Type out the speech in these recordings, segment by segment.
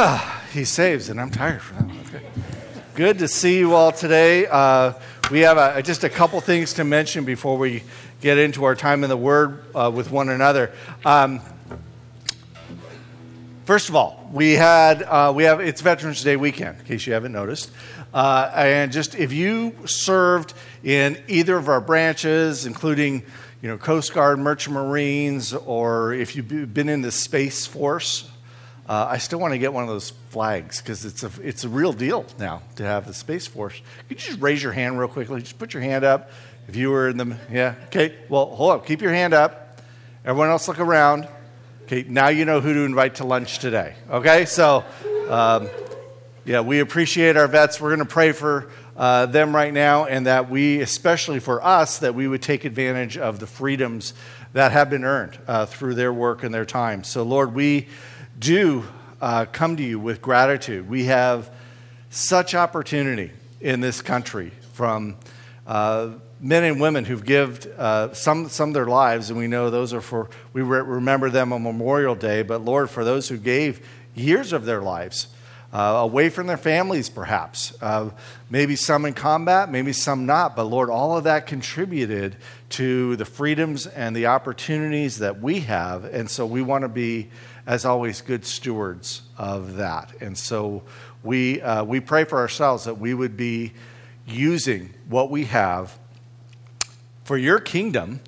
he saves, and I'm tired. From that. Okay. Good to see you all today. Uh, we have a, just a couple things to mention before we get into our time in the Word uh, with one another. Um, first of all, we had uh, we have it's Veterans Day weekend, in case you haven't noticed. Uh, and just if you served in either of our branches, including you know Coast Guard, Merchant Marines, or if you've been in the Space Force, uh, I still want to get one of those flags because it's a, it's a real deal now to have the Space Force. Could you just raise your hand real quickly? Just put your hand up. If you were in the, yeah, okay. Well, hold up. Keep your hand up. Everyone else look around. Okay, now you know who to invite to lunch today. Okay, so um, yeah, we appreciate our vets. We're going to pray for uh, them right now, and that we, especially for us, that we would take advantage of the freedoms that have been earned uh, through their work and their time. So, Lord, we do uh, come to you with gratitude. We have such opportunity in this country from uh, men and women who've given uh, some, some of their lives, and we know those are for, we re- remember them on Memorial Day, but Lord, for those who gave years of their lives. Uh, away from their families, perhaps. Uh, maybe some in combat, maybe some not. But Lord, all of that contributed to the freedoms and the opportunities that we have. And so we want to be as always, good stewards of that. And so we, uh, we pray for ourselves that we would be using what we have for your kingdom,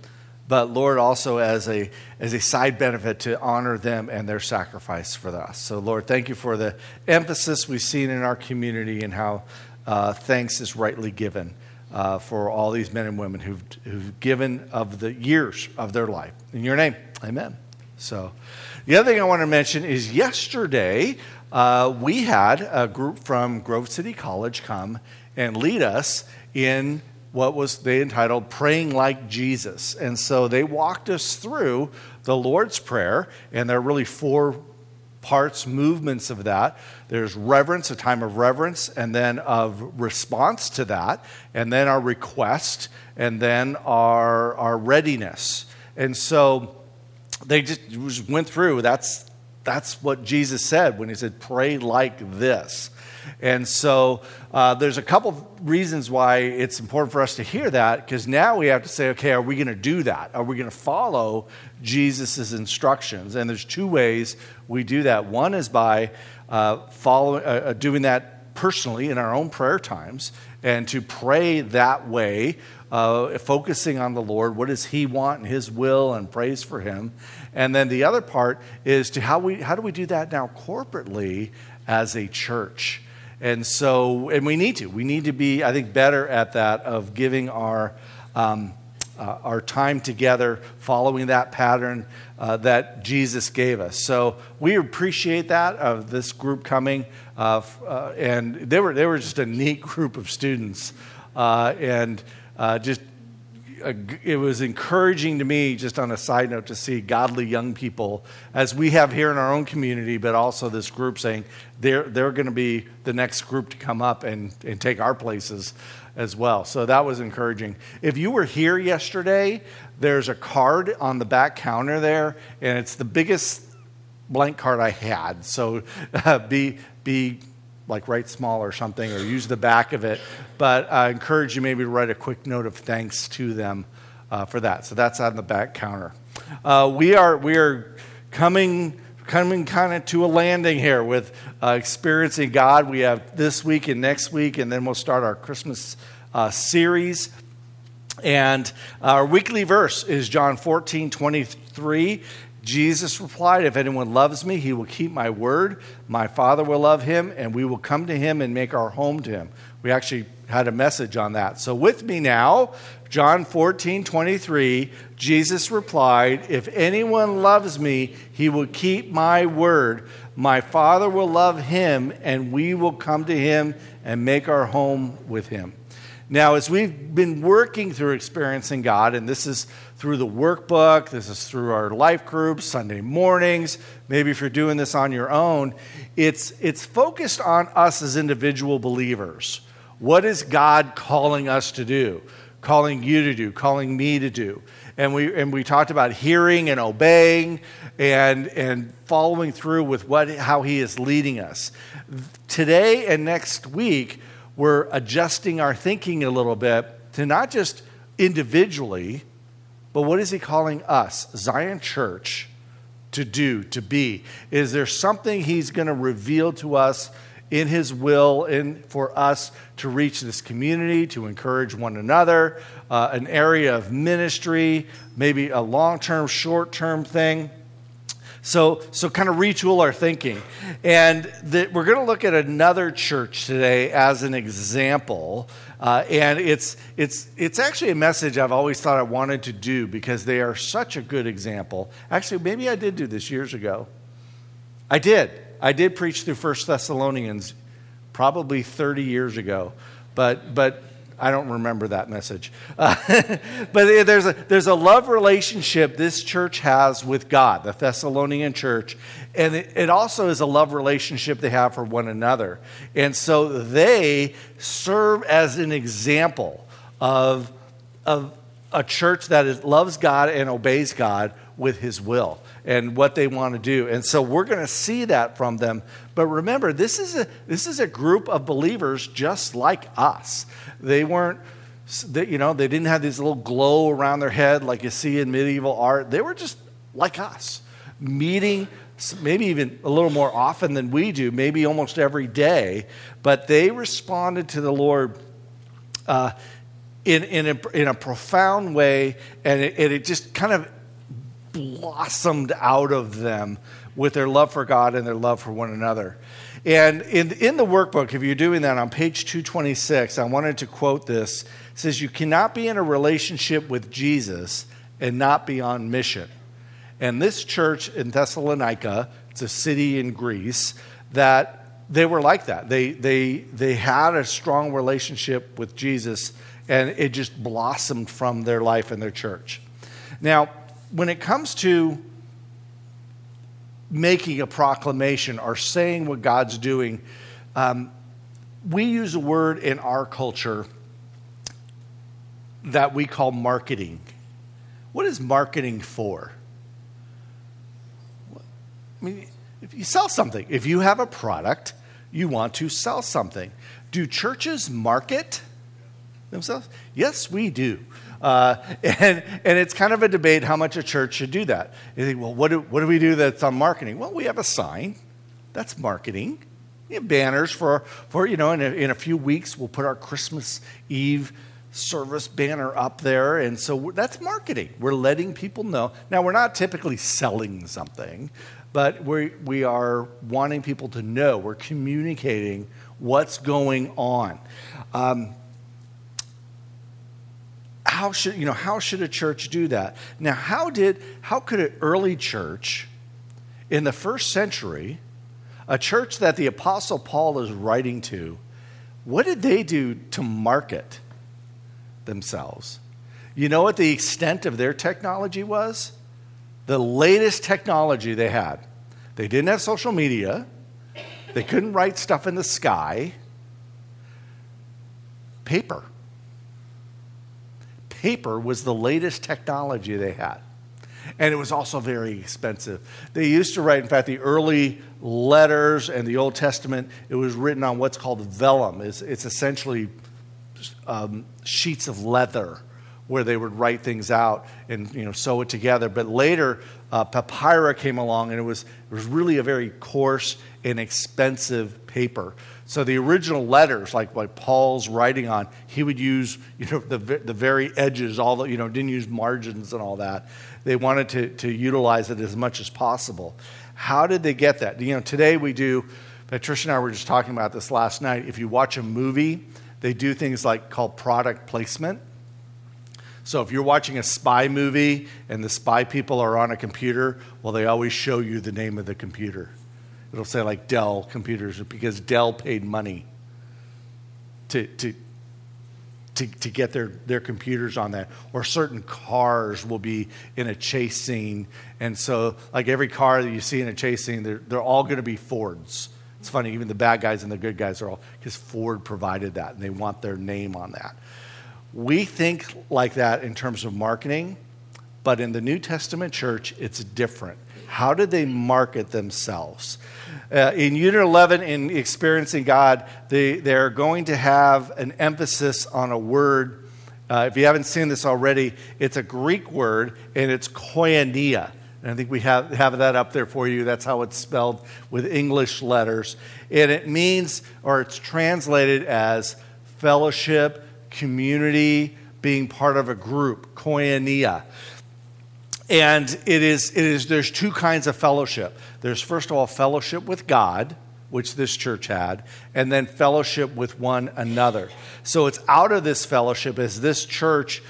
but Lord, also as a, as a side benefit to honor them and their sacrifice for us. So, Lord, thank you for the emphasis we've seen in our community and how uh, thanks is rightly given. Uh, for all these men and women who've, who've given of the years of their life. In your name, amen. So, the other thing I want to mention is yesterday uh, we had a group from Grove City College come and lead us in what was they entitled Praying Like Jesus. And so they walked us through the Lord's Prayer, and there are really four parts, movements of that. There's reverence, a time of reverence, and then of response to that, and then our request, and then our, our readiness. And so they just, went through. That's, that's what Jesus said when he said, pray like this. And so uh, there's a couple of reasons why it's important for us to hear that because now we have to say, okay, are we going to do that? Are we going to follow Jesus' instructions? And there's two ways we do that. One is by uh, following, uh, uh doing that personally in our own prayer times and to pray that way uh, focusing on the Lord. What does He want and His will and praise for Him? And then the other part is to how we how do we do that now corporately as a church? And so, and we need to. We need to be, I think, better at that of giving our um, uh, our time together, following that pattern uh, that Jesus gave us. So we appreciate that of this group coming, uh, uh and they were they were just a neat group of students, uh, and uh, just uh, it was encouraging to me, just on a side note, to see godly young people, as we have here in our own community, but also this group saying they're, they're going to be the next group to come up and, and take our places as well. So that was encouraging. If you were here yesterday, there's a card on the back counter there, and it's the biggest blank card I had. So uh, be, be like write small or something or use the back of it. But I encourage you maybe to write a quick note of thanks to them uh, for that. So that's on the back counter. Uh, we are we are coming coming kind of to a landing here with uh, experiencing God. We have this week and next week, and then we'll start our Christmas uh, series. And our weekly verse is John 14, 23. Jesus replied, If anyone loves me, he will keep my word. My Father will love him, and we will come to him and make our home to him. We actually had a message on that. So, with me now, John 14, 23, Jesus replied, If anyone loves me, he will keep my word. My Father will love him, and we will come to him and make our home with him. Now, as we've been working through experiencing God, and this is through the workbook, this is through our life groups, Sunday mornings, maybe if you're doing this on your own, it's, it's focused on us as individual believers. What is God calling us to do? Calling you to do, calling me to do. and we, and we talked about hearing and obeying and, and following through with what, how He is leading us. Today and next week, we're adjusting our thinking a little bit to not just individually, but what is He calling us, Zion Church, to do, to be? Is there something He's going to reveal to us? in His will and for us to reach this community, to encourage one another, uh, an area of ministry, maybe a long term, short term thing. So, so kind of retool our thinking. And the, we're going to look at another church today as an example. Uh, and it's, it's, it's actually a message I've always thought I wanted to do because they are such a good example. Actually, maybe I did do this years ago. I did. I did preach through First Thessalonians probably 30 years ago, but, but I don't remember that message. Uh, but there's a, there's a love relationship this church has with God, the Thessalonian church, and it, it also is a love relationship they have for one another. And so they serve as an example of, of a church that is, loves God and obeys God with his will and what they want to do. And so we're going to see that from them. But remember, this is a, this is a group of believers just like us. They weren't, they, you know, they didn't have this little glow around their head like you see in medieval art. They were just like us, meeting maybe even a little more often than we do, maybe almost every day. But they responded to the Lord. Uh, in, in, a, in a profound way, and it, and it just kind of blossomed out of them with their love for God and their love for one another. And in, in the workbook, if you're doing that on page 226, I wanted to quote this. It says, You cannot be in a relationship with Jesus and not be on mission. And this church in Thessalonica, it's a city in Greece, that they were like that. They, they, they had a strong relationship with Jesus, and it just blossomed from their life and their church. Now, when it comes to making a proclamation or saying what God's doing, um, we use a word in our culture that we call marketing. What is marketing for? I mean, if you sell something, if you have a product, you want to sell something. Do churches market themselves? Yes, we do. Uh, and, and it's kind of a debate how much a church should do that. You think, well, what do, what do we do that's on marketing? Well, we have a sign. That's marketing. We have banners for, for you know, in a, in a few weeks, we'll put our Christmas Eve service banner up there. And so that's marketing. We're letting people know. Now, we're not typically selling something, but we, we are wanting people to know. We're communicating what's going on. Um, how should you know how should a church do that? Now how did how could an early church in the first century a church that the apostle paul is writing to what did they do to market themselves? You know what the extent of their technology was? The latest technology they had. They didn't have social media. They couldn't write stuff in the sky. Paper paper was the latest technology they had. And it was also very expensive. They used to write, in fact, the early letters and the Old Testament, it was written on what's called vellum. It's, it's essentially um, sheets of leather where they would write things out and you know sew it together. But later, uh, papyrus came along, and it was it was really a very coarse and expensive paper. So the original letters, like like Paul's writing on, he would use you know the the very edges, all the you know didn't use margins and all that. They wanted to to utilize it as much as possible. How did they get that? You know, today we do. Patricia and I were just talking about this last night. If you watch a movie, they do things like called product placement. So if you're watching a spy movie and the spy people are on a computer, well, they always show you the name of the computer. It'll say like Dell computers because Dell paid money to, to, to, to get their, their computers on that. Or certain cars will be in a chase scene. And so, like every car that you see in a chase scene, they're, they're all going to be Fords. It's funny, even the bad guys and the good guys are all, because Ford provided that and they want their name on that. We think like that in terms of marketing, But in the New Testament church, it's different. How did they market themselves? Uh, in Unit 11, in Experiencing God, they, they're going to have an emphasis on a word. Uh, if you haven't seen this already, it's a Greek word, and it's koinonia. And I think we have, have that up there for you. That's how it's spelled with English letters. And it means, or it's translated as fellowship, community, being part of a group, koinonia. And it is, it is, there's two kinds of fellowship. There's, first of all, fellowship with God, which this church had, and then fellowship with one another. So it's out of this fellowship as this church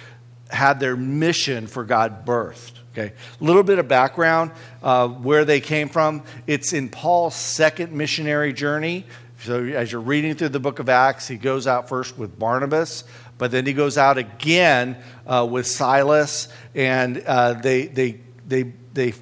had their mission for God birthed. Okay, a little bit of background uh, where they came from. It's in Paul's second missionary journey. So as you're reading through the book of Acts, he goes out first with Barnabas, but then he goes out again uh, with Silas, and uh, they, they, they, they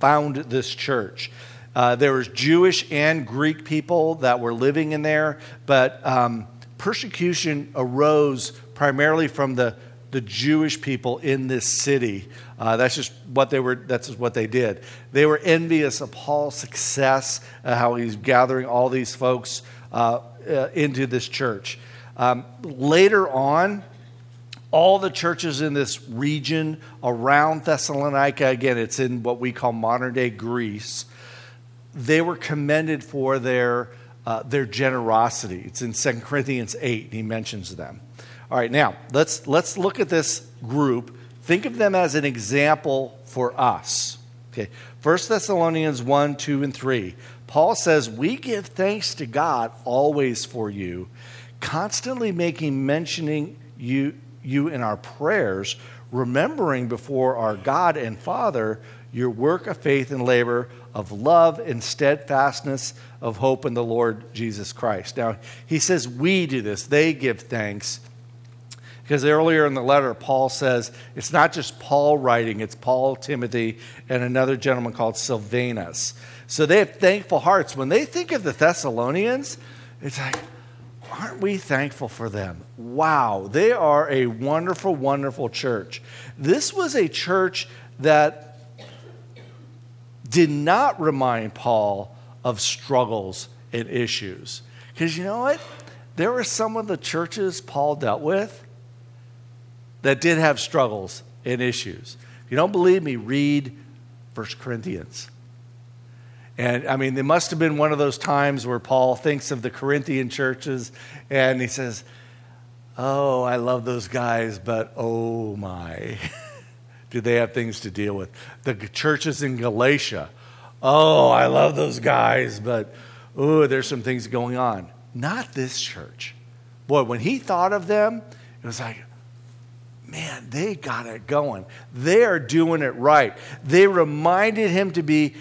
found this church. Uh, there was Jewish and Greek people that were living in there, but um, persecution arose primarily from the, the Jewish people in this city. Uh, that's just what they were. That's just what they did. They were envious of Paul's success, uh, how he's gathering all these folks uh, uh into this church. Um, later on, all the churches in this region around Thessalonica, again, it's in what we call modern day Greece, they were commended for their, uh, their generosity. It's in 2 Corinthians 8, he mentions them. All right, now let's, let's look at this group. Think of them as an example for us. Okay, 1 Thessalonians 1, 2, and 3. Paul says, We give thanks to God always for you constantly making mentioning you, you in our prayers, remembering before our God and Father your work of faith and labor, of love and steadfastness, of hope in the Lord Jesus Christ. Now, he says we do this, they give thanks. Because earlier in the letter, Paul says it's not just Paul writing, it's Paul, Timothy, and another gentleman called Silvanus. So they have thankful hearts. When they think of the Thessalonians, it's like, aren't we thankful for them? Wow, they are a wonderful, wonderful church. This was a church that did not remind Paul of struggles and issues. Because you know what? There were some of the churches Paul dealt with that did have struggles and issues. If you don't believe me, read 1 Corinthians. And I mean, it must have been one of those times where Paul thinks of the Corinthian churches and he says, Oh, I love those guys, but oh my, do they have things to deal with? The churches in Galatia, oh, I love those guys, but oh, there's some things going on. Not this church. Boy, when he thought of them, it was like, man, they got it going. They are doing it right. They reminded him to be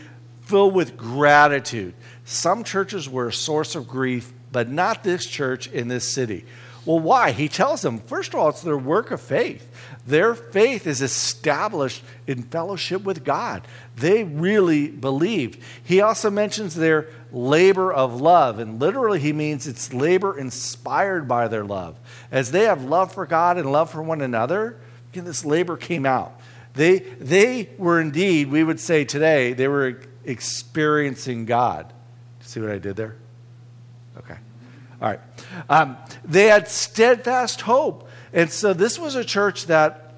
filled with gratitude. Some churches were a source of grief, but not this church in this city. Well, why? He tells them, first of all, it's their work of faith. Their faith is established in fellowship with God. They really believed. He also mentions their labor of love, and literally, he means it's labor inspired by their love. As they have love for God and love for one another, this labor came out. They, they were indeed, we would say today, they were experiencing God. See what I did there? Okay. All right. Um, they had steadfast hope. And so this was a church that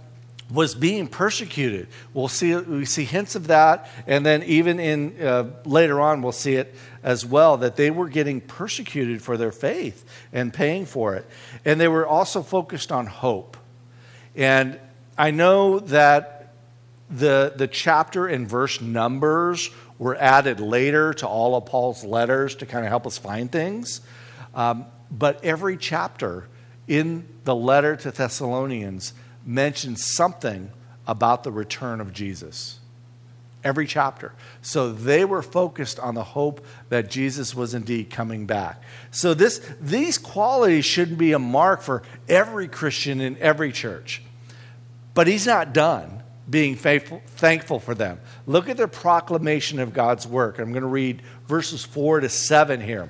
was being persecuted. We'll see, we see hints of that. And then even in uh, later on, we'll see it as well that they were getting persecuted for their faith and paying for it. And they were also focused on hope. And I know that the, the chapter and verse numbers were added later to all of Paul's letters to kind of help us find things. Um, but every chapter in the letter to Thessalonians mentions something about the return of Jesus. Every chapter. So they were focused on the hope that Jesus was indeed coming back. So this, these qualities shouldn't be a mark for every Christian in every church. But he's not done being faithful, thankful for them. Look at their proclamation of God's work. I'm going to read verses 4 to 7 here.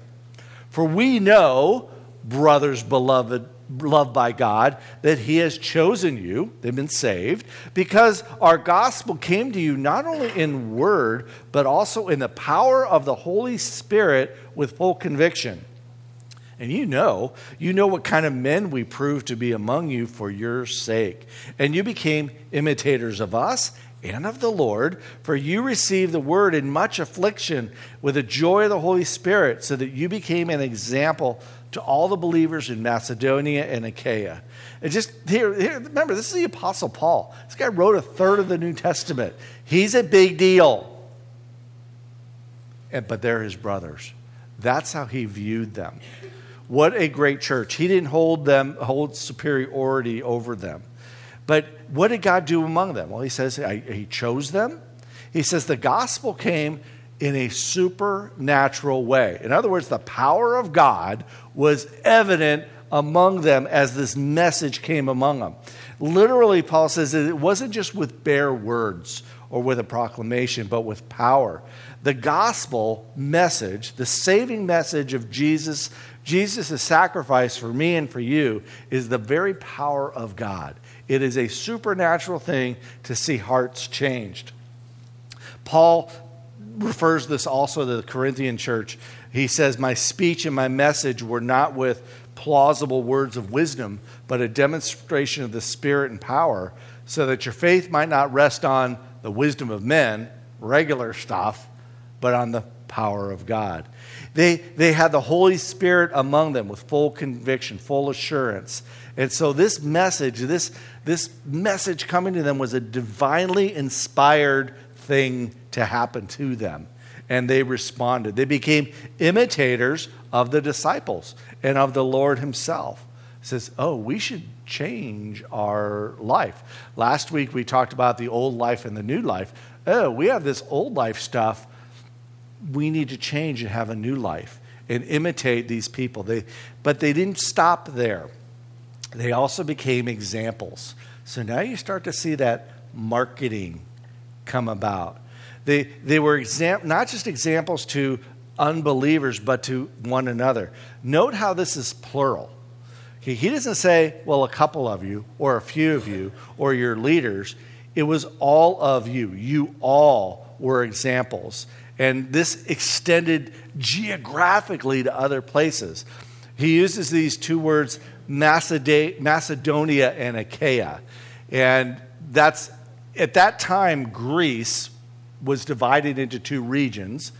For we know, brothers beloved loved by God, that He has chosen you, they've been saved, because our gospel came to you not only in word, but also in the power of the Holy Spirit with full conviction. And you know, you know what kind of men we proved to be among you for your sake. And you became imitators of us and of the Lord, for you received the word in much affliction with the joy of the Holy Spirit, so that you became an example to all the believers in Macedonia and Achaia. And just here, here, remember, this is the Apostle Paul. This guy wrote a third of the New Testament. He's a big deal. And, but they're his brothers. That's how he viewed them. What a great church. He didn't hold them, hold superiority over them. But what did God do among them? Well, he says he chose them. He says the gospel came in a supernatural way. In other words, the power of God was evident among them as this message came among them. Literally, Paul says that it wasn't just with bare words or with a proclamation, but with power. The gospel message, the saving message of Jesus, Jesus' sacrifice for me and for you, is the very power of God. It is a supernatural thing to see hearts changed. Paul refers this also to the Corinthian church. He says, My speech and my message were not with plausible words of wisdom, but a demonstration of the Spirit and power, so that your faith might not rest on the wisdom of men, regular stuff, but on the power of God. They, they had the Holy Spirit among them with full conviction, full assurance. And so this message, this, this message coming to them was a divinely inspired thing to happen to them. And they responded. They became imitators of the disciples and of the Lord Himself. It says, oh, we should change our life. Last week we talked about the old life and the new life. Oh, we have this old life stuff. We need to change and have a new life and imitate these people. They, but they didn't stop there. They also became examples. So now you start to see that marketing come about. They, they were exam- not just examples to unbelievers, but to one another. Note how this is plural. He, he doesn't say, well, a couple of you, or a few of you, or your leaders. It was all of you. You all were examples. And this extended geographically to other places. He uses these two words, Macedonia and Achaia. And that's at that time, Greece was divided into two regions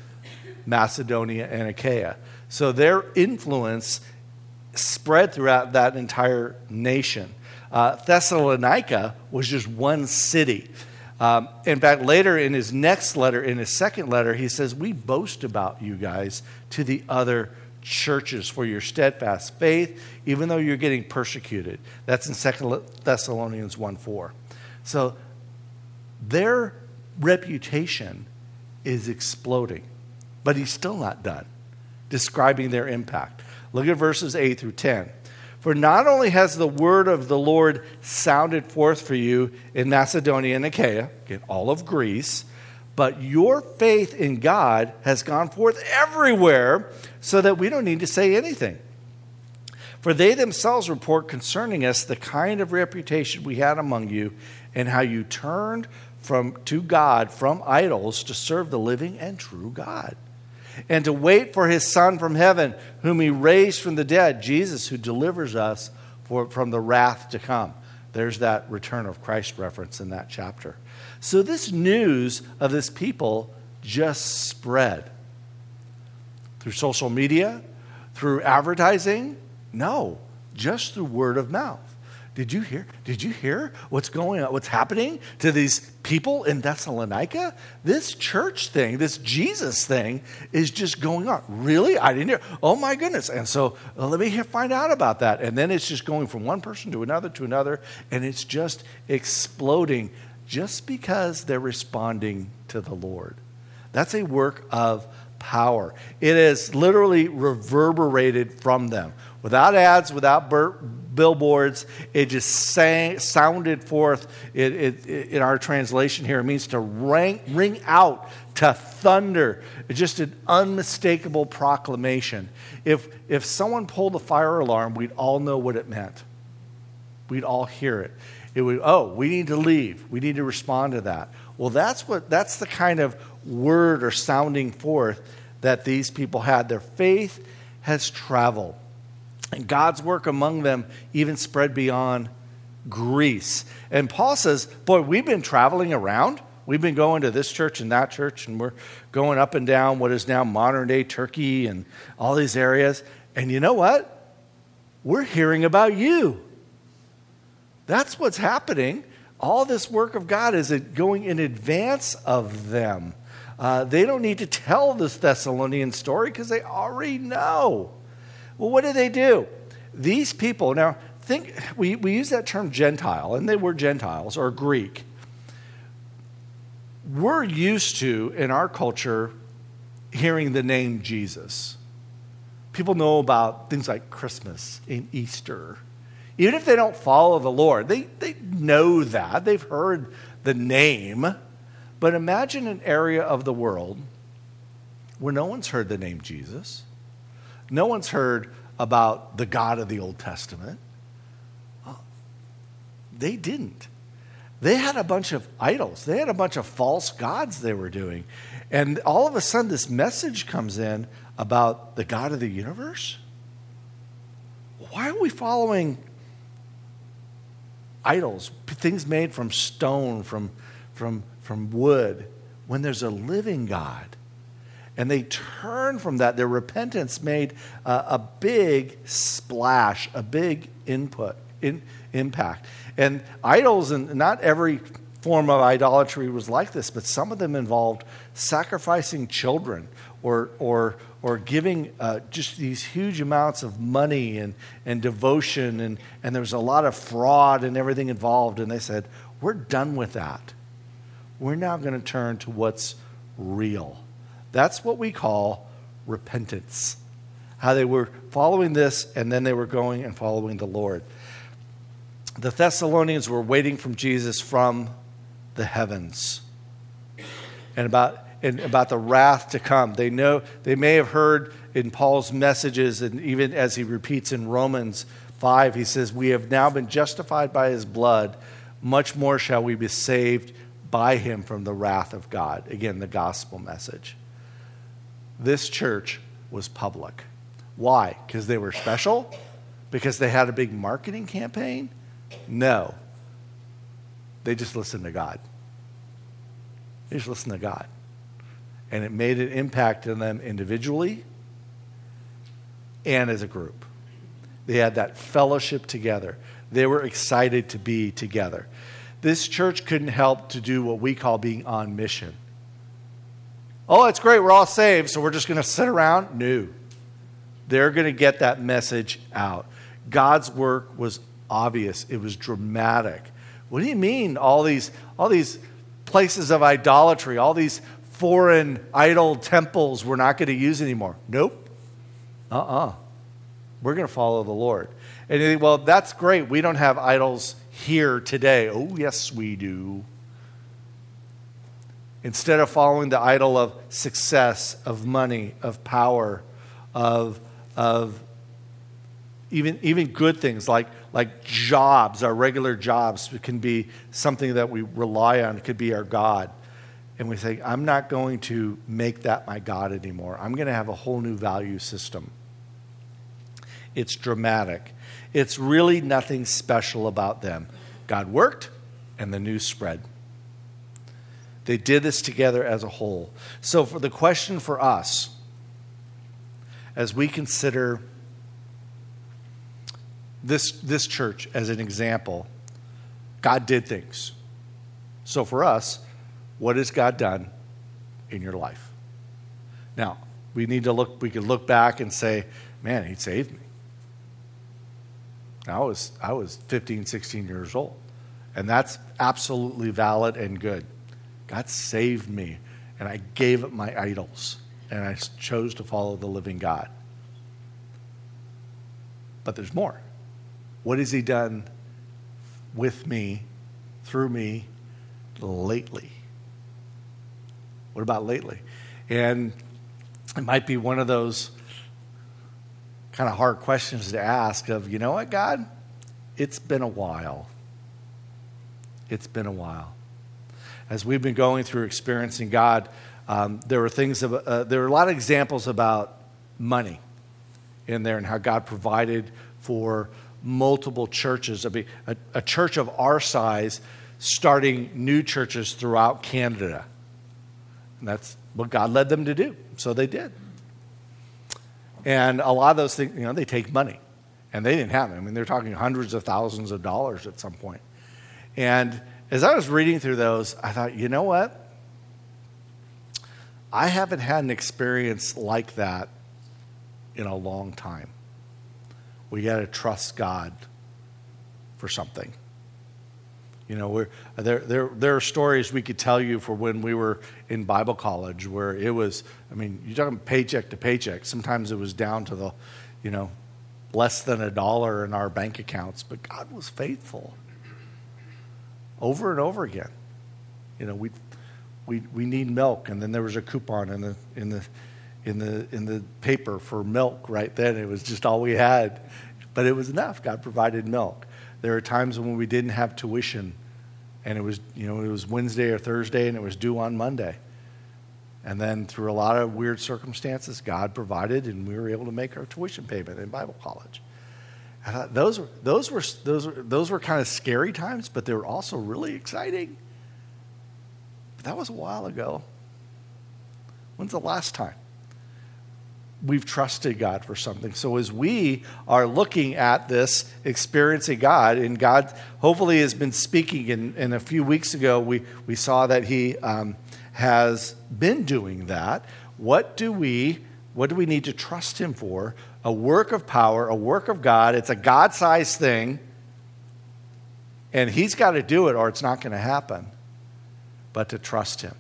Macedonia and Achaia. So their influence spread throughout that entire nation. Uh, Thessalonica was just one city. Um, in fact, later in his next letter, in his second letter, he says, We boast about you guys to the other churches for your steadfast faith, even though you're getting persecuted. That's in 2 Thessalonians 1 4. So their reputation is exploding, but he's still not done describing their impact. Look at verses 8 through 10. For not only has the word of the Lord sounded forth for you in Macedonia and Achaia, in all of Greece, but your faith in God has gone forth everywhere so that we don't need to say anything. For they themselves report concerning us the kind of reputation we had among you and how you turned from, to God from idols to serve the living and true God, and to wait for his Son from heaven, whom he raised from the dead, Jesus, who delivers us for, from the wrath to come. There's that return of Christ reference in that chapter. So, this news of this people just spread through social media, through advertising. No, just through word of mouth. Did you hear? Did you hear what's going on? What's happening to these people in Thessalonica? This church thing, this Jesus thing, is just going on. Really? I didn't hear. Oh my goodness! And so well, let me find out about that. And then it's just going from one person to another to another, and it's just exploding, just because they're responding to the Lord. That's a work of power. It is literally reverberated from them, without ads, without bur- billboards. It just sang, sounded forth it, it, it, in our translation here. It means to ring, ring out, to thunder. It's just an unmistakable proclamation. If, if someone pulled a fire alarm, we'd all know what it meant. We'd all hear it. It would, oh, we need to leave. We need to respond to that. Well, that's what that's the kind of word or sounding forth that these people had. Their faith has traveled. And God's work among them even spread beyond Greece. And Paul says, Boy, we've been traveling around. We've been going to this church and that church, and we're going up and down what is now modern day Turkey and all these areas. And you know what? We're hearing about you. That's what's happening. All this work of God is going in advance of them. Uh, they don't need to tell this Thessalonian story because they already know. Well, what do they do? These people, now, think, we, we use that term Gentile, and they were Gentiles or Greek. We're used to, in our culture, hearing the name Jesus. People know about things like Christmas and Easter. Even if they don't follow the Lord, they, they know that. They've heard the name. But imagine an area of the world where no one's heard the name Jesus. No one's heard about the God of the Old Testament. Uh, they didn't. They had a bunch of idols, they had a bunch of false gods they were doing. And all of a sudden, this message comes in about the God of the universe. Why are we following idols, things made from stone, from, from, from wood, when there's a living God? And they turned from that. Their repentance made a, a big splash, a big input, in, impact. And idols, and not every form of idolatry was like this, but some of them involved sacrificing children or, or, or giving uh, just these huge amounts of money and, and devotion. And, and there was a lot of fraud and everything involved. And they said, We're done with that. We're now going to turn to what's real. That's what we call repentance. How they were following this and then they were going and following the Lord. The Thessalonians were waiting from Jesus from the heavens and about, and about the wrath to come. They know they may have heard in Paul's messages, and even as he repeats in Romans 5, he says, We have now been justified by his blood, much more shall we be saved by him from the wrath of God. Again, the gospel message this church was public. Why? Because they were special? Because they had a big marketing campaign? No. They just listened to God. They just listened to God. And it made an impact on them individually and as a group. They had that fellowship together. They were excited to be together. This church couldn't help to do what we call being on mission. Oh, it's great. We're all saved, so we're just going to sit around? No. They're going to get that message out. God's work was obvious, it was dramatic. What do you mean, all these, all these places of idolatry, all these foreign idol temples we're not going to use anymore? Nope. Uh uh-uh. uh. we going to follow the Lord. And think, well, that's great. We don't have idols here today. Oh, yes, we do. Instead of following the idol of success, of money, of power, of, of even, even good things like, like jobs, our regular jobs can be something that we rely on, it could be our God. And we say, I'm not going to make that my God anymore. I'm going to have a whole new value system. It's dramatic. It's really nothing special about them. God worked, and the news spread. They did this together as a whole. So, for the question for us, as we consider this, this church as an example, God did things. So, for us, what has God done in your life? Now, we need to look, we could look back and say, man, he saved me. I was, I was 15, 16 years old. And that's absolutely valid and good. God saved me, and I gave up my idols, and I chose to follow the living God. But there's more. What has He done with me, through me, lately? What about lately? And it might be one of those kind of hard questions to ask of, you know what, God? It's been a while. It's been a while. As we've been going through experiencing God, um, there were things, uh, there were a lot of examples about money in there and how God provided for multiple churches. I mean, a, a church of our size starting new churches throughout Canada. And that's what God led them to do. So they did. And a lot of those things, you know, they take money. And they didn't have it. I mean, they're talking hundreds of thousands of dollars at some point. And as I was reading through those, I thought, you know what? I haven't had an experience like that in a long time. We got to trust God for something. You know, there, there, there are stories we could tell you for when we were in Bible college where it was, I mean, you're talking paycheck to paycheck. Sometimes it was down to the, you know, less than a dollar in our bank accounts, but God was faithful over and over again. You know, we, we, we need milk, and then there was a coupon in the, in, the, in, the, in the paper for milk right then. It was just all we had, but it was enough. God provided milk. There are times when we didn't have tuition and it was, you know, it was Wednesday or Thursday and it was due on Monday. And then through a lot of weird circumstances, God provided and we were able to make our tuition payment in Bible college. And those, were, those, were, those, were, those were kind of scary times, but they were also really exciting. But that was a while ago. When's the last time? we've trusted God for something. So as we are looking at this, experiencing God, and God hopefully has been speaking, and, and a few weeks ago we, we saw that He um, has been doing that. What do we what do we need to trust Him for? A work of power, a work of God. It's a God-sized thing, and He's got to do it, or it's not going to happen. But to trust Him.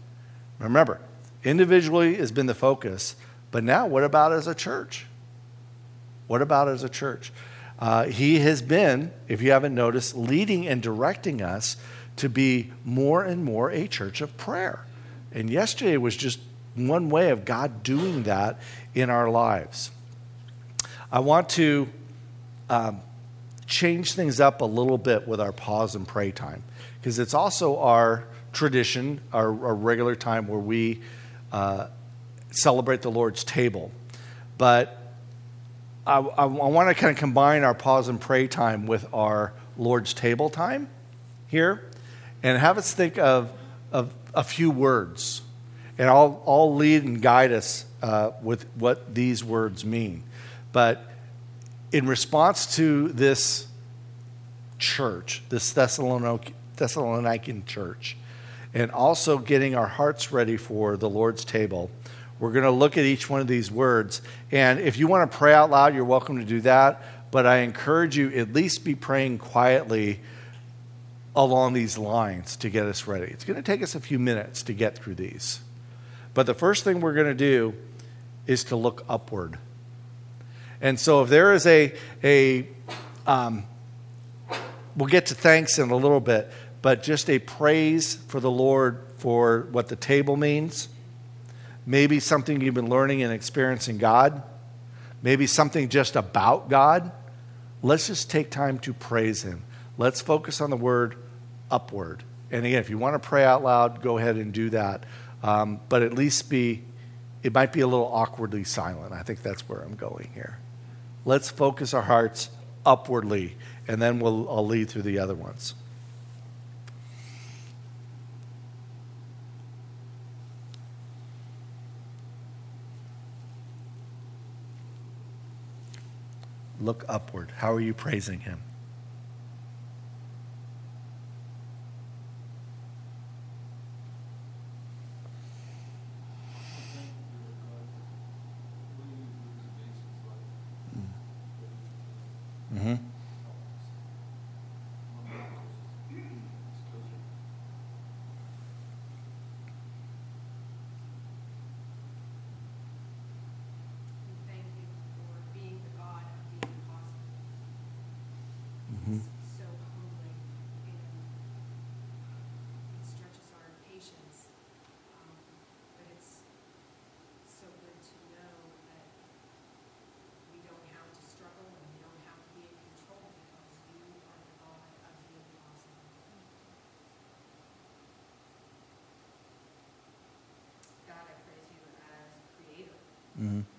Remember, individually has been the focus but now, what about as a church? What about as a church? Uh, he has been, if you haven't noticed, leading and directing us to be more and more a church of prayer. And yesterday was just one way of God doing that in our lives. I want to um, change things up a little bit with our pause and pray time because it's also our tradition, our, our regular time where we uh, celebrate the Lord's table. But I, I, I want to kind of combine our pause and pray time with our Lord's table time here and have us think of, of a few words. And I'll, I'll lead and guide us uh, with what these words mean. But in response to this church, this Thessalonican church, and also getting our hearts ready for the Lord's table, we're going to look at each one of these words. And if you want to pray out loud, you're welcome to do that. But I encourage you at least be praying quietly along these lines to get us ready. It's going to take us a few minutes to get through these. But the first thing we're going to do is to look upward. And so if there is a, a um, we'll get to thanks in a little bit, but just a praise for the Lord for what the table means maybe something you've been learning and experiencing God, maybe something just about God, let's just take time to praise Him. Let's focus on the word upward. And again, if you want to pray out loud, go ahead and do that. Um, but at least be, it might be a little awkwardly silent. I think that's where I'm going here. Let's focus our hearts upwardly, and then we'll, I'll lead through the other ones. Look upward. How are you praising Him? Mm-hmm. Mm-hmm.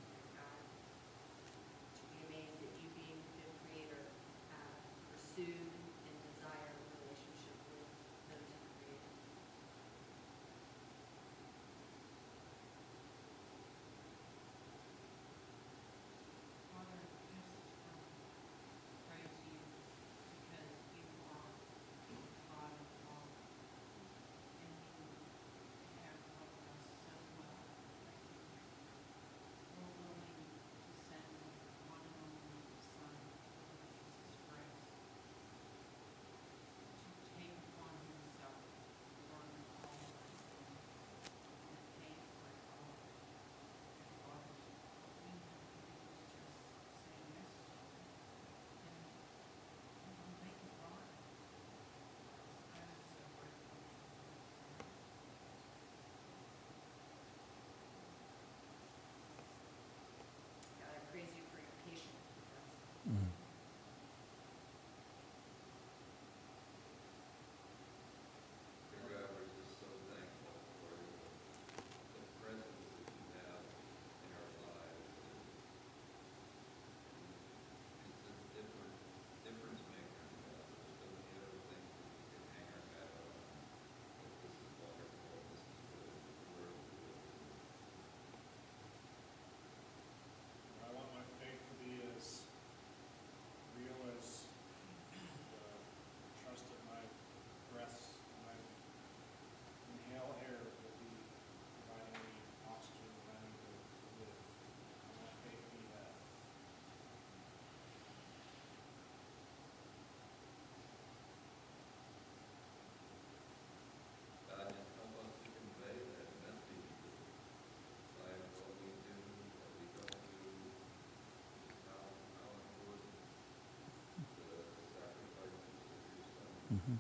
Mm-hmm.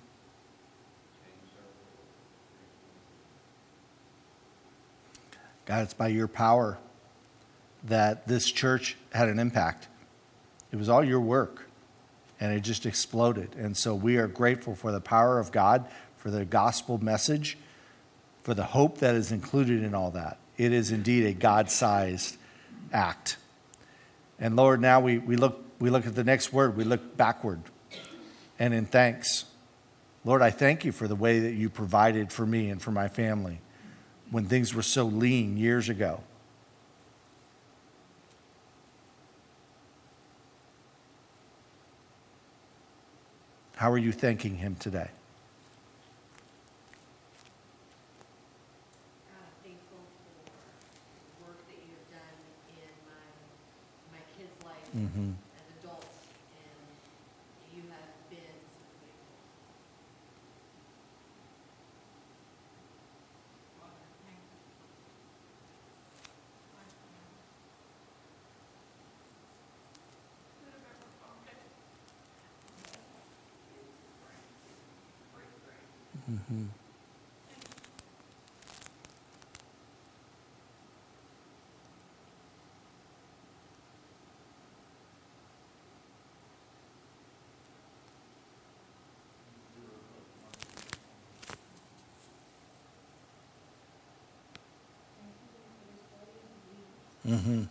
God, it's by your power that this church had an impact. It was all your work, and it just exploded. And so we are grateful for the power of God, for the gospel message, for the hope that is included in all that. It is indeed a God sized act. And Lord, now we, we, look, we look at the next word, we look backward and in thanks. Lord, I thank you for the way that you provided for me and for my family when things were so lean years ago. How are you thanking him today? Mm-hmm. Mm-hmm.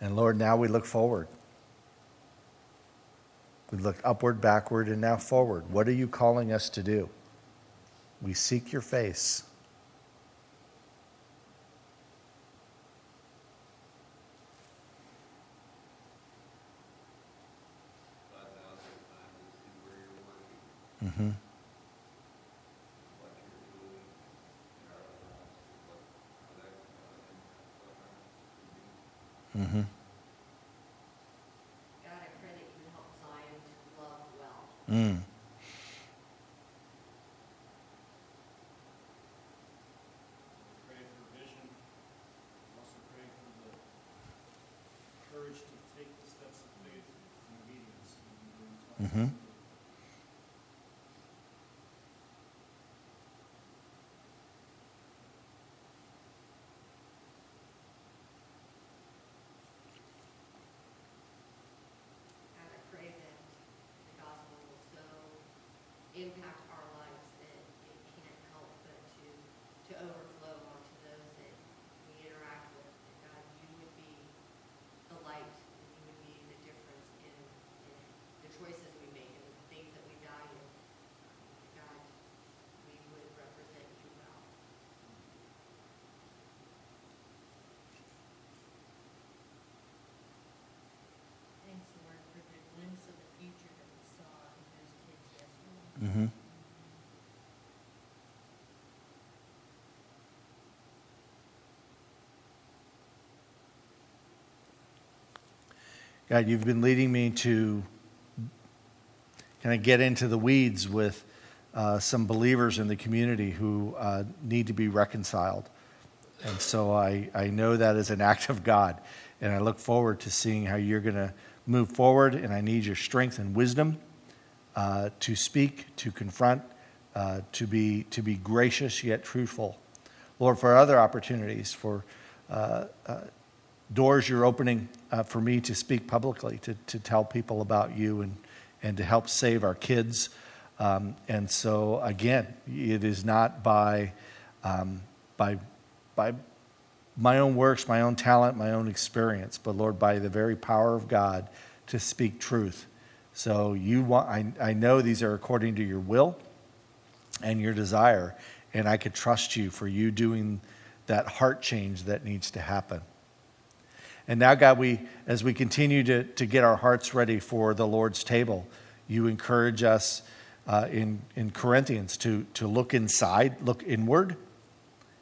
And Lord, now we look forward. We look upward, backward, and now forward. What are you calling us to do? We seek your face. Mm-hmm. Mm-hmm. God, I pray that you help Zion to love well. Mm. Pray for vision. Also pray for the courage to take the steps of faith and obedience. Mm-hmm. impact our lives, that it can't help but to, to overflow onto those that we interact with. That God, you would be the light, and you would be the difference in, in the choices we make and the things that we value. God, we would represent you well. Thanks, Lord, for the glimpse of the future that we saw in those kids yesterday. God, you've been leading me to kind of get into the weeds with uh, some believers in the community who uh, need to be reconciled. And so I, I know that is an act of God. And I look forward to seeing how you're going to move forward. And I need your strength and wisdom uh, to speak, to confront, uh, to, be, to be gracious yet truthful. Lord, for other opportunities, for uh, uh, doors you're opening uh, for me to speak publicly, to, to tell people about you and, and to help save our kids. Um, and so, again, it is not by, um, by, by my own works, my own talent, my own experience, but Lord, by the very power of God to speak truth. So you want, I, I know these are according to your will and your desire, and I could trust you for you doing that heart change that needs to happen. And now, God, we, as we continue to, to get our hearts ready for the Lord's table, you encourage us uh, in, in Corinthians to, to look inside, look inward,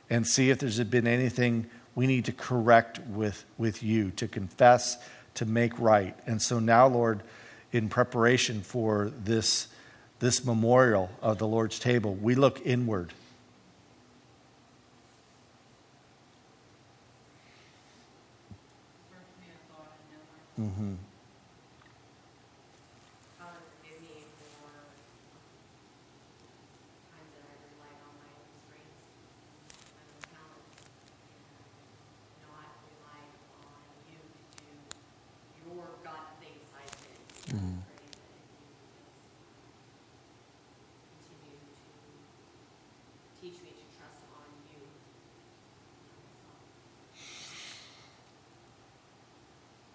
and see if there's been anything we need to correct with, with you, to confess, to make right. And so now, Lord, in preparation for this, this memorial of the Lord's table, we look inward. First me a thought and now my Mm-hmm. Father, forgive me for times that I relied on my own strengths, my own talents, and not relied on you to do your God things I did. I pray that you would just continue to teach me to trust on you. not myself.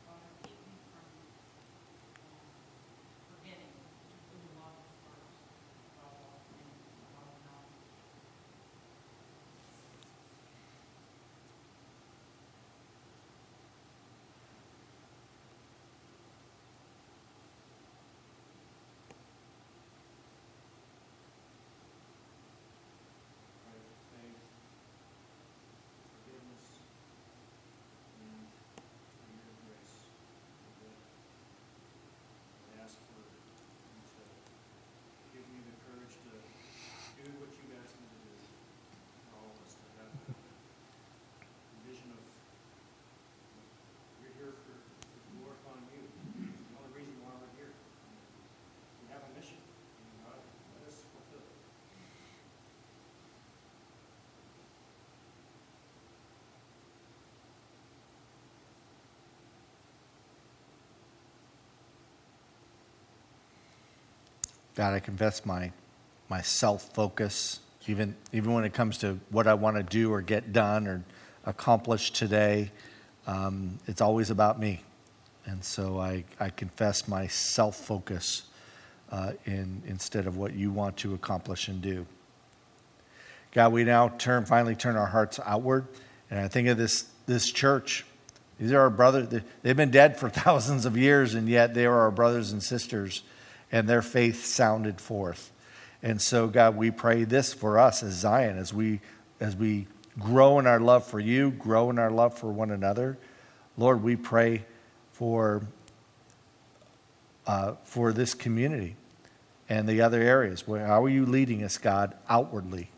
Father, keep me from um, forgetting who you love us first, above all things, above all knowledge. Pray for faith, forgiveness, and for your grace. Lord. I ask for you to give me the courage to do what you've asked me to do. For all of us to have the vision of we're here for for glorifying you. It's the only reason why we're here. We have a mission. And God, let us fulfill it. God, I confess my, my self focus, even, even when it comes to what I want to do or get done or accomplish today. Um, it's always about me. And so I, I confess my self focus uh, in, instead of what you want to accomplish and do. God, we now turn, finally turn our hearts outward. And I think of this, this church. These are our brothers. They've been dead for thousands of years, and yet they are our brothers and sisters, and their faith sounded forth. And so, God, we pray this for us as Zion, as we, as we grow in our love for you, grow in our love for one another. Lord, we pray for, uh, for this community and the other areas. Where, how are you leading us, God, outwardly?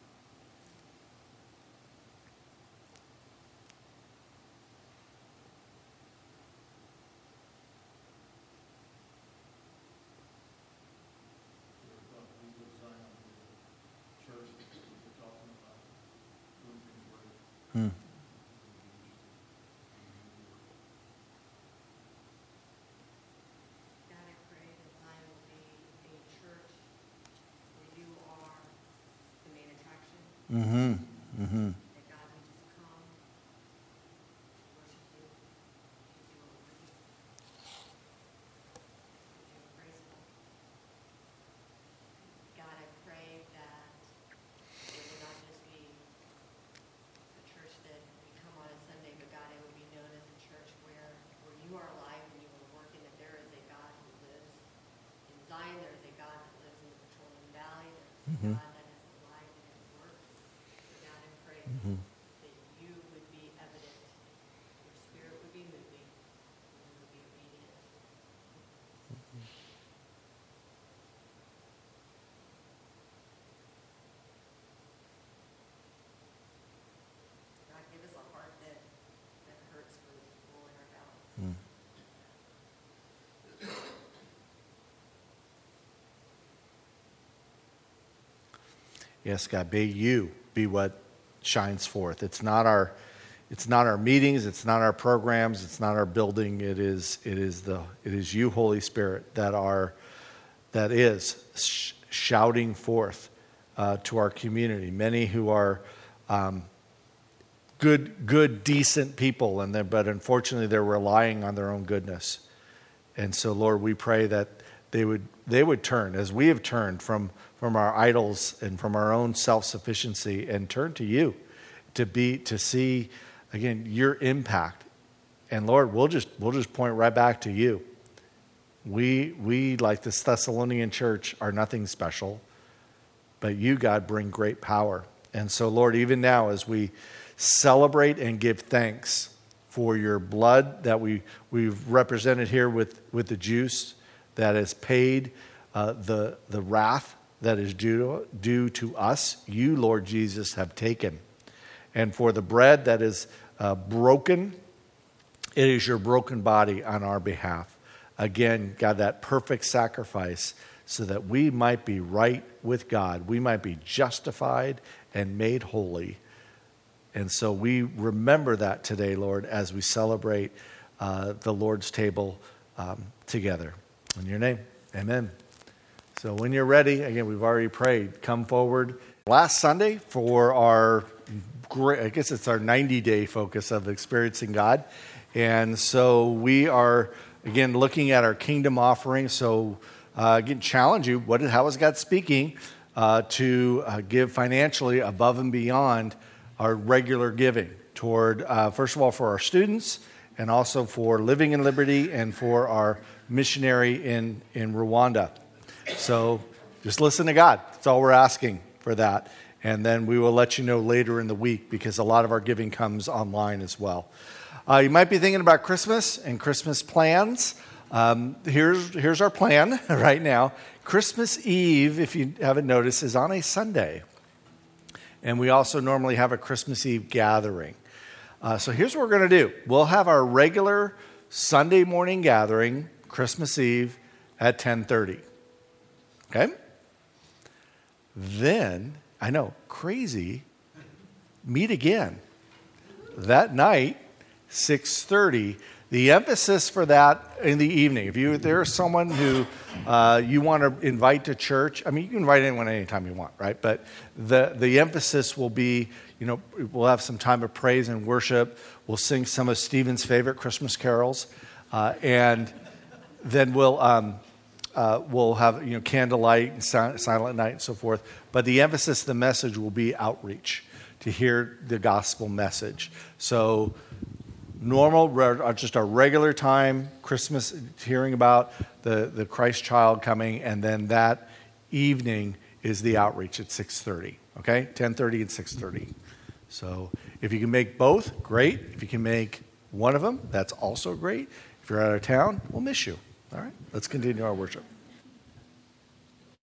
We would sign up with the church because we were talking about doing things right. Hmm. God, I pray that Zion will be a church where you Mm-hmm. Mm-hmm. That God, we just come, worship you, because you are worthy. Because you are graceful. God, I pray that it would not just be a church that we come on a Sunday, but God, it would be known as a church where, where you are alive and you are working, that there is a God who lives in Zion, there is a God that lives in the Petroleum Valley, there is a God that is alive and at work. So God, I pray that you would be evident, your spirit would be moving, and you would be obedient. God, give us a heart that, that hurts for the people in our valley. Yes, God, may you be what shines forth. It's not our it's not our meetings, it's not our programs, it's not our building. It is it is the it is you, Holy Spirit, that are that is sh- shouting forth uh, to our community. Many who are um, good, good, decent people, and but unfortunately, they're relying on their own goodness. And so, Lord, we pray that they would they would turn as we have turned from from our idols and from our own self sufficiency and turn to you to be to see again your impact. And Lord, we'll just we'll just point right back to you. We we like this Thessalonian church are nothing special, but you, God, bring great power. And so, Lord, even now as we celebrate and give thanks for your blood that we, we've represented here with, with the juice that has paid uh, the, the wrath that is due to, due to us, you, Lord Jesus, have taken. And for the bread that is uh, broken, it is your broken body on our behalf. Again, God, that perfect sacrifice so that we might be right with God, we might be justified and made holy. And so we remember that today, Lord, as we celebrate uh, the Lord's table um, together. In your name, amen. So when you're ready, again, we've already prayed. Come forward. Last Sunday for our, I guess it's our 90 day focus of experiencing God. And so we are, again, looking at our kingdom offering. So, uh, again, challenge you what, how is God speaking uh, to uh, give financially above and beyond our regular giving toward, uh, first of all, for our students and also for Living in Liberty and for our missionary in, in Rwanda. So just listen to God. That's all we're asking for that. And then we will let you know later in the week because a lot of our giving comes online as well. Uh, you might be thinking about Christmas and Christmas plans. Um, here's, here's our plan right now. Christmas Eve, if you haven't noticed, is on a Sunday. And we also normally have a Christmas Eve gathering. Uh, so here's what we're going to do we'll have our regular Sunday morning gathering, Christmas Eve, at 1030. Okay? Then, I know, crazy, meet again. That night, 6.30 the emphasis for that in the evening if you there's someone who uh, you want to invite to church i mean you can invite anyone anytime you want right but the, the emphasis will be you know we'll have some time of praise and worship we'll sing some of stephen's favorite christmas carols uh, and then we'll um, uh, we'll have you know candlelight and silent night and so forth but the emphasis the message will be outreach to hear the gospel message so normal, uh, just our regular time, Christmas, hearing about the, the Christ child coming, and then that evening is the outreach at 6.30, okay? 10.30 and 6.30. So if you can make both, great. If you can make one of them, that's also great. If you're out of town, we'll miss you. All right, let's continue our worship.